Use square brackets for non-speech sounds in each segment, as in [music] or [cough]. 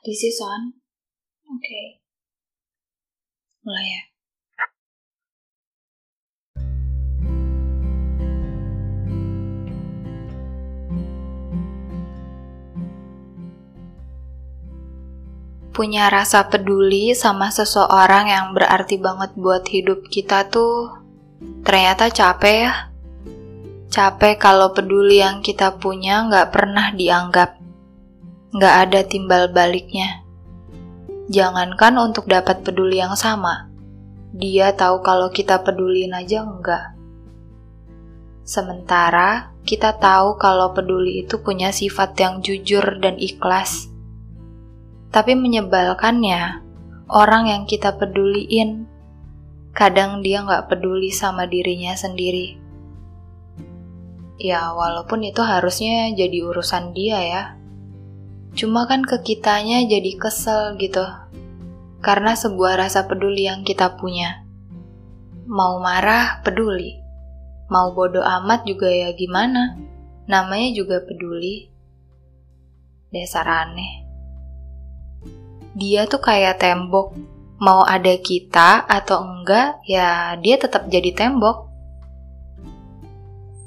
This is on. Oke. Okay. Mulai ya. Punya rasa peduli sama seseorang yang berarti banget buat hidup kita tuh ternyata capek ya. Capek kalau peduli yang kita punya nggak pernah dianggap. Nggak ada timbal baliknya. Jangankan untuk dapat peduli yang sama, dia tahu kalau kita pedulin aja enggak. Sementara kita tahu kalau peduli itu punya sifat yang jujur dan ikhlas. Tapi menyebalkannya, orang yang kita peduliin, kadang dia nggak peduli sama dirinya sendiri. Ya, walaupun itu harusnya jadi urusan dia ya. Cuma kan ke kitanya jadi kesel gitu. Karena sebuah rasa peduli yang kita punya. Mau marah, peduli. Mau bodoh amat juga ya gimana. Namanya juga peduli. Dasar aneh. Dia tuh kayak tembok. Mau ada kita atau enggak, ya dia tetap jadi tembok.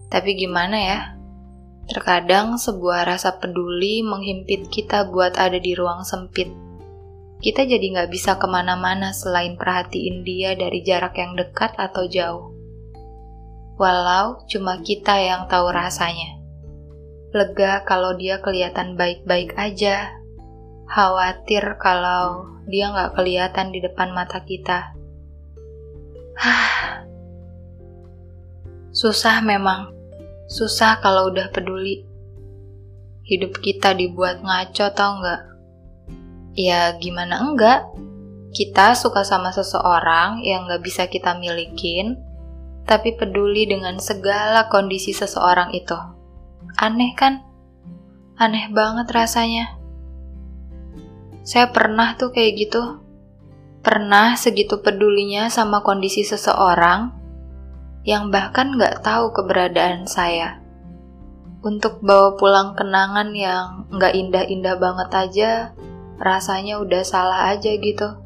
Tapi gimana ya? Terkadang sebuah rasa peduli menghimpit kita buat ada di ruang sempit. Kita jadi nggak bisa ke mana-mana selain perhatiin dia dari jarak yang dekat atau jauh. Walau cuma kita yang tahu rasanya. Lega kalau dia kelihatan baik-baik aja. Khawatir kalau dia nggak kelihatan di depan mata kita. [sighs] Hah. Susah memang Susah kalau udah peduli. Hidup kita dibuat ngaco tau nggak? Ya gimana enggak? Kita suka sama seseorang yang nggak bisa kita milikin, tapi peduli dengan segala kondisi seseorang itu. Aneh kan? Aneh banget rasanya. Saya pernah tuh kayak gitu. Pernah segitu pedulinya sama kondisi seseorang, yang bahkan nggak tahu keberadaan saya. Untuk bawa pulang kenangan yang nggak indah-indah banget aja, rasanya udah salah aja gitu.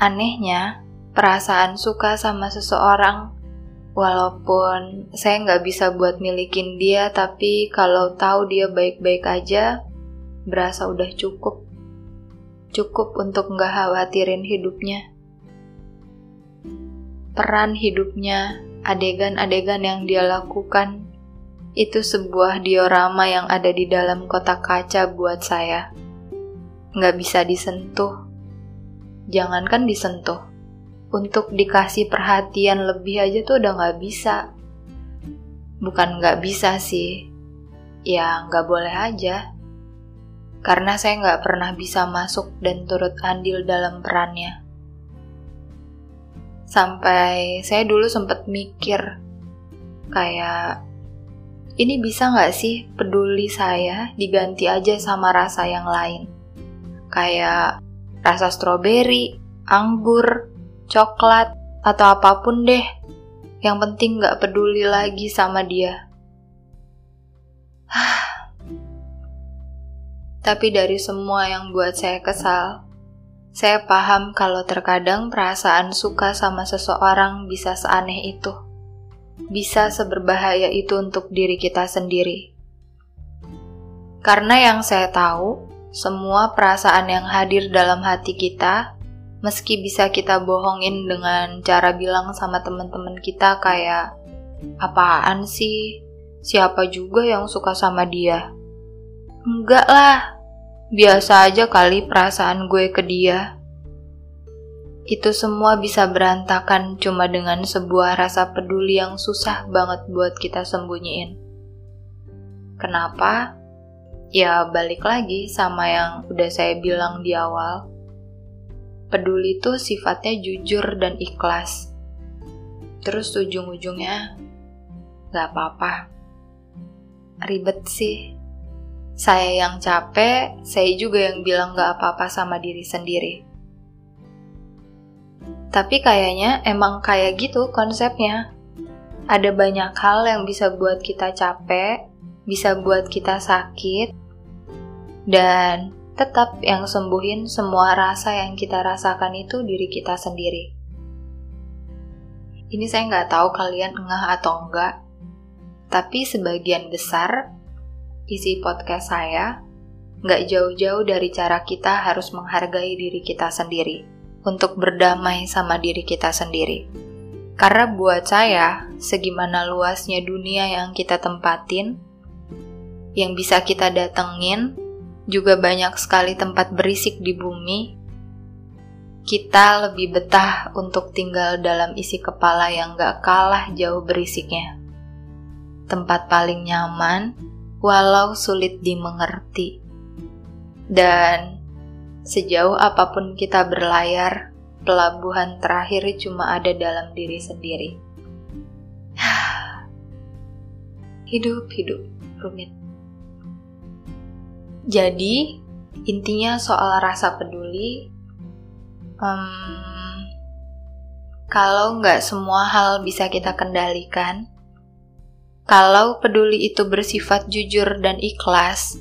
Anehnya, perasaan suka sama seseorang, walaupun saya nggak bisa buat milikin dia, tapi kalau tahu dia baik-baik aja, berasa udah cukup. Cukup untuk nggak khawatirin hidupnya peran hidupnya, adegan-adegan yang dia lakukan, itu sebuah diorama yang ada di dalam kotak kaca buat saya. Nggak bisa disentuh. Jangankan disentuh. Untuk dikasih perhatian lebih aja tuh udah nggak bisa. Bukan nggak bisa sih. Ya nggak boleh aja. Karena saya nggak pernah bisa masuk dan turut andil dalam perannya. Sampai saya dulu sempat mikir, kayak ini bisa nggak sih peduli saya diganti aja sama rasa yang lain? Kayak rasa stroberi, anggur, coklat, atau apa pun deh. Yang penting nggak peduli lagi sama dia. [sighs] Tapi dari semua yang buat saya kesal, saya paham kalau terkadang perasaan suka sama seseorang bisa seaneh itu. Bisa seberbahaya itu untuk diri kita sendiri. Karena yang saya tahu, semua perasaan yang hadir dalam hati kita, meski bisa kita bohongin dengan cara bilang sama teman-teman kita kayak, apaan sih? Siapa juga yang suka sama dia? Enggak lah, Biasa aja kali perasaan gue ke dia. Itu semua bisa berantakan cuma dengan sebuah rasa peduli yang susah banget buat kita sembunyiin. Kenapa? Ya balik lagi sama yang udah saya bilang di awal. Peduli itu sifatnya jujur dan ikhlas. Terus ujung-ujungnya gak apa-apa. Ribet sih saya yang capek, saya juga yang bilang gak apa-apa sama diri sendiri. Tapi kayaknya emang kayak gitu konsepnya. Ada banyak hal yang bisa buat kita capek, bisa buat kita sakit, dan tetap yang sembuhin semua rasa yang kita rasakan itu diri kita sendiri. Ini saya nggak tahu kalian ngeh atau enggak, tapi sebagian besar isi podcast saya nggak jauh-jauh dari cara kita harus menghargai diri kita sendiri untuk berdamai sama diri kita sendiri. Karena buat saya, segimana luasnya dunia yang kita tempatin, yang bisa kita datengin, juga banyak sekali tempat berisik di bumi, kita lebih betah untuk tinggal dalam isi kepala yang gak kalah jauh berisiknya. Tempat paling nyaman, walau sulit dimengerti. Dan sejauh apa pun kita berlayar, pelabuhan terakhir cuma ada dalam diri sendiri. [sighs] hidup, hidup, rumit. Jadi, intinya soal rasa peduli, um, kalau nggak semua hal bisa kita kendalikan, kalau peduli itu bersifat jujur dan ikhlas,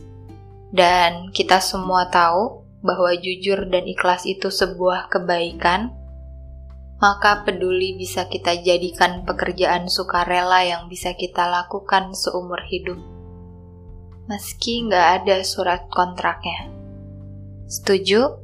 dan kita semua tahu bahwa jujur dan ikhlas itu sebuah kebaikan, maka peduli bisa kita jadikan pekerjaan sukarela yang bisa kita lakukan seumur hidup meski nggak ada surat kontraknya. Setuju?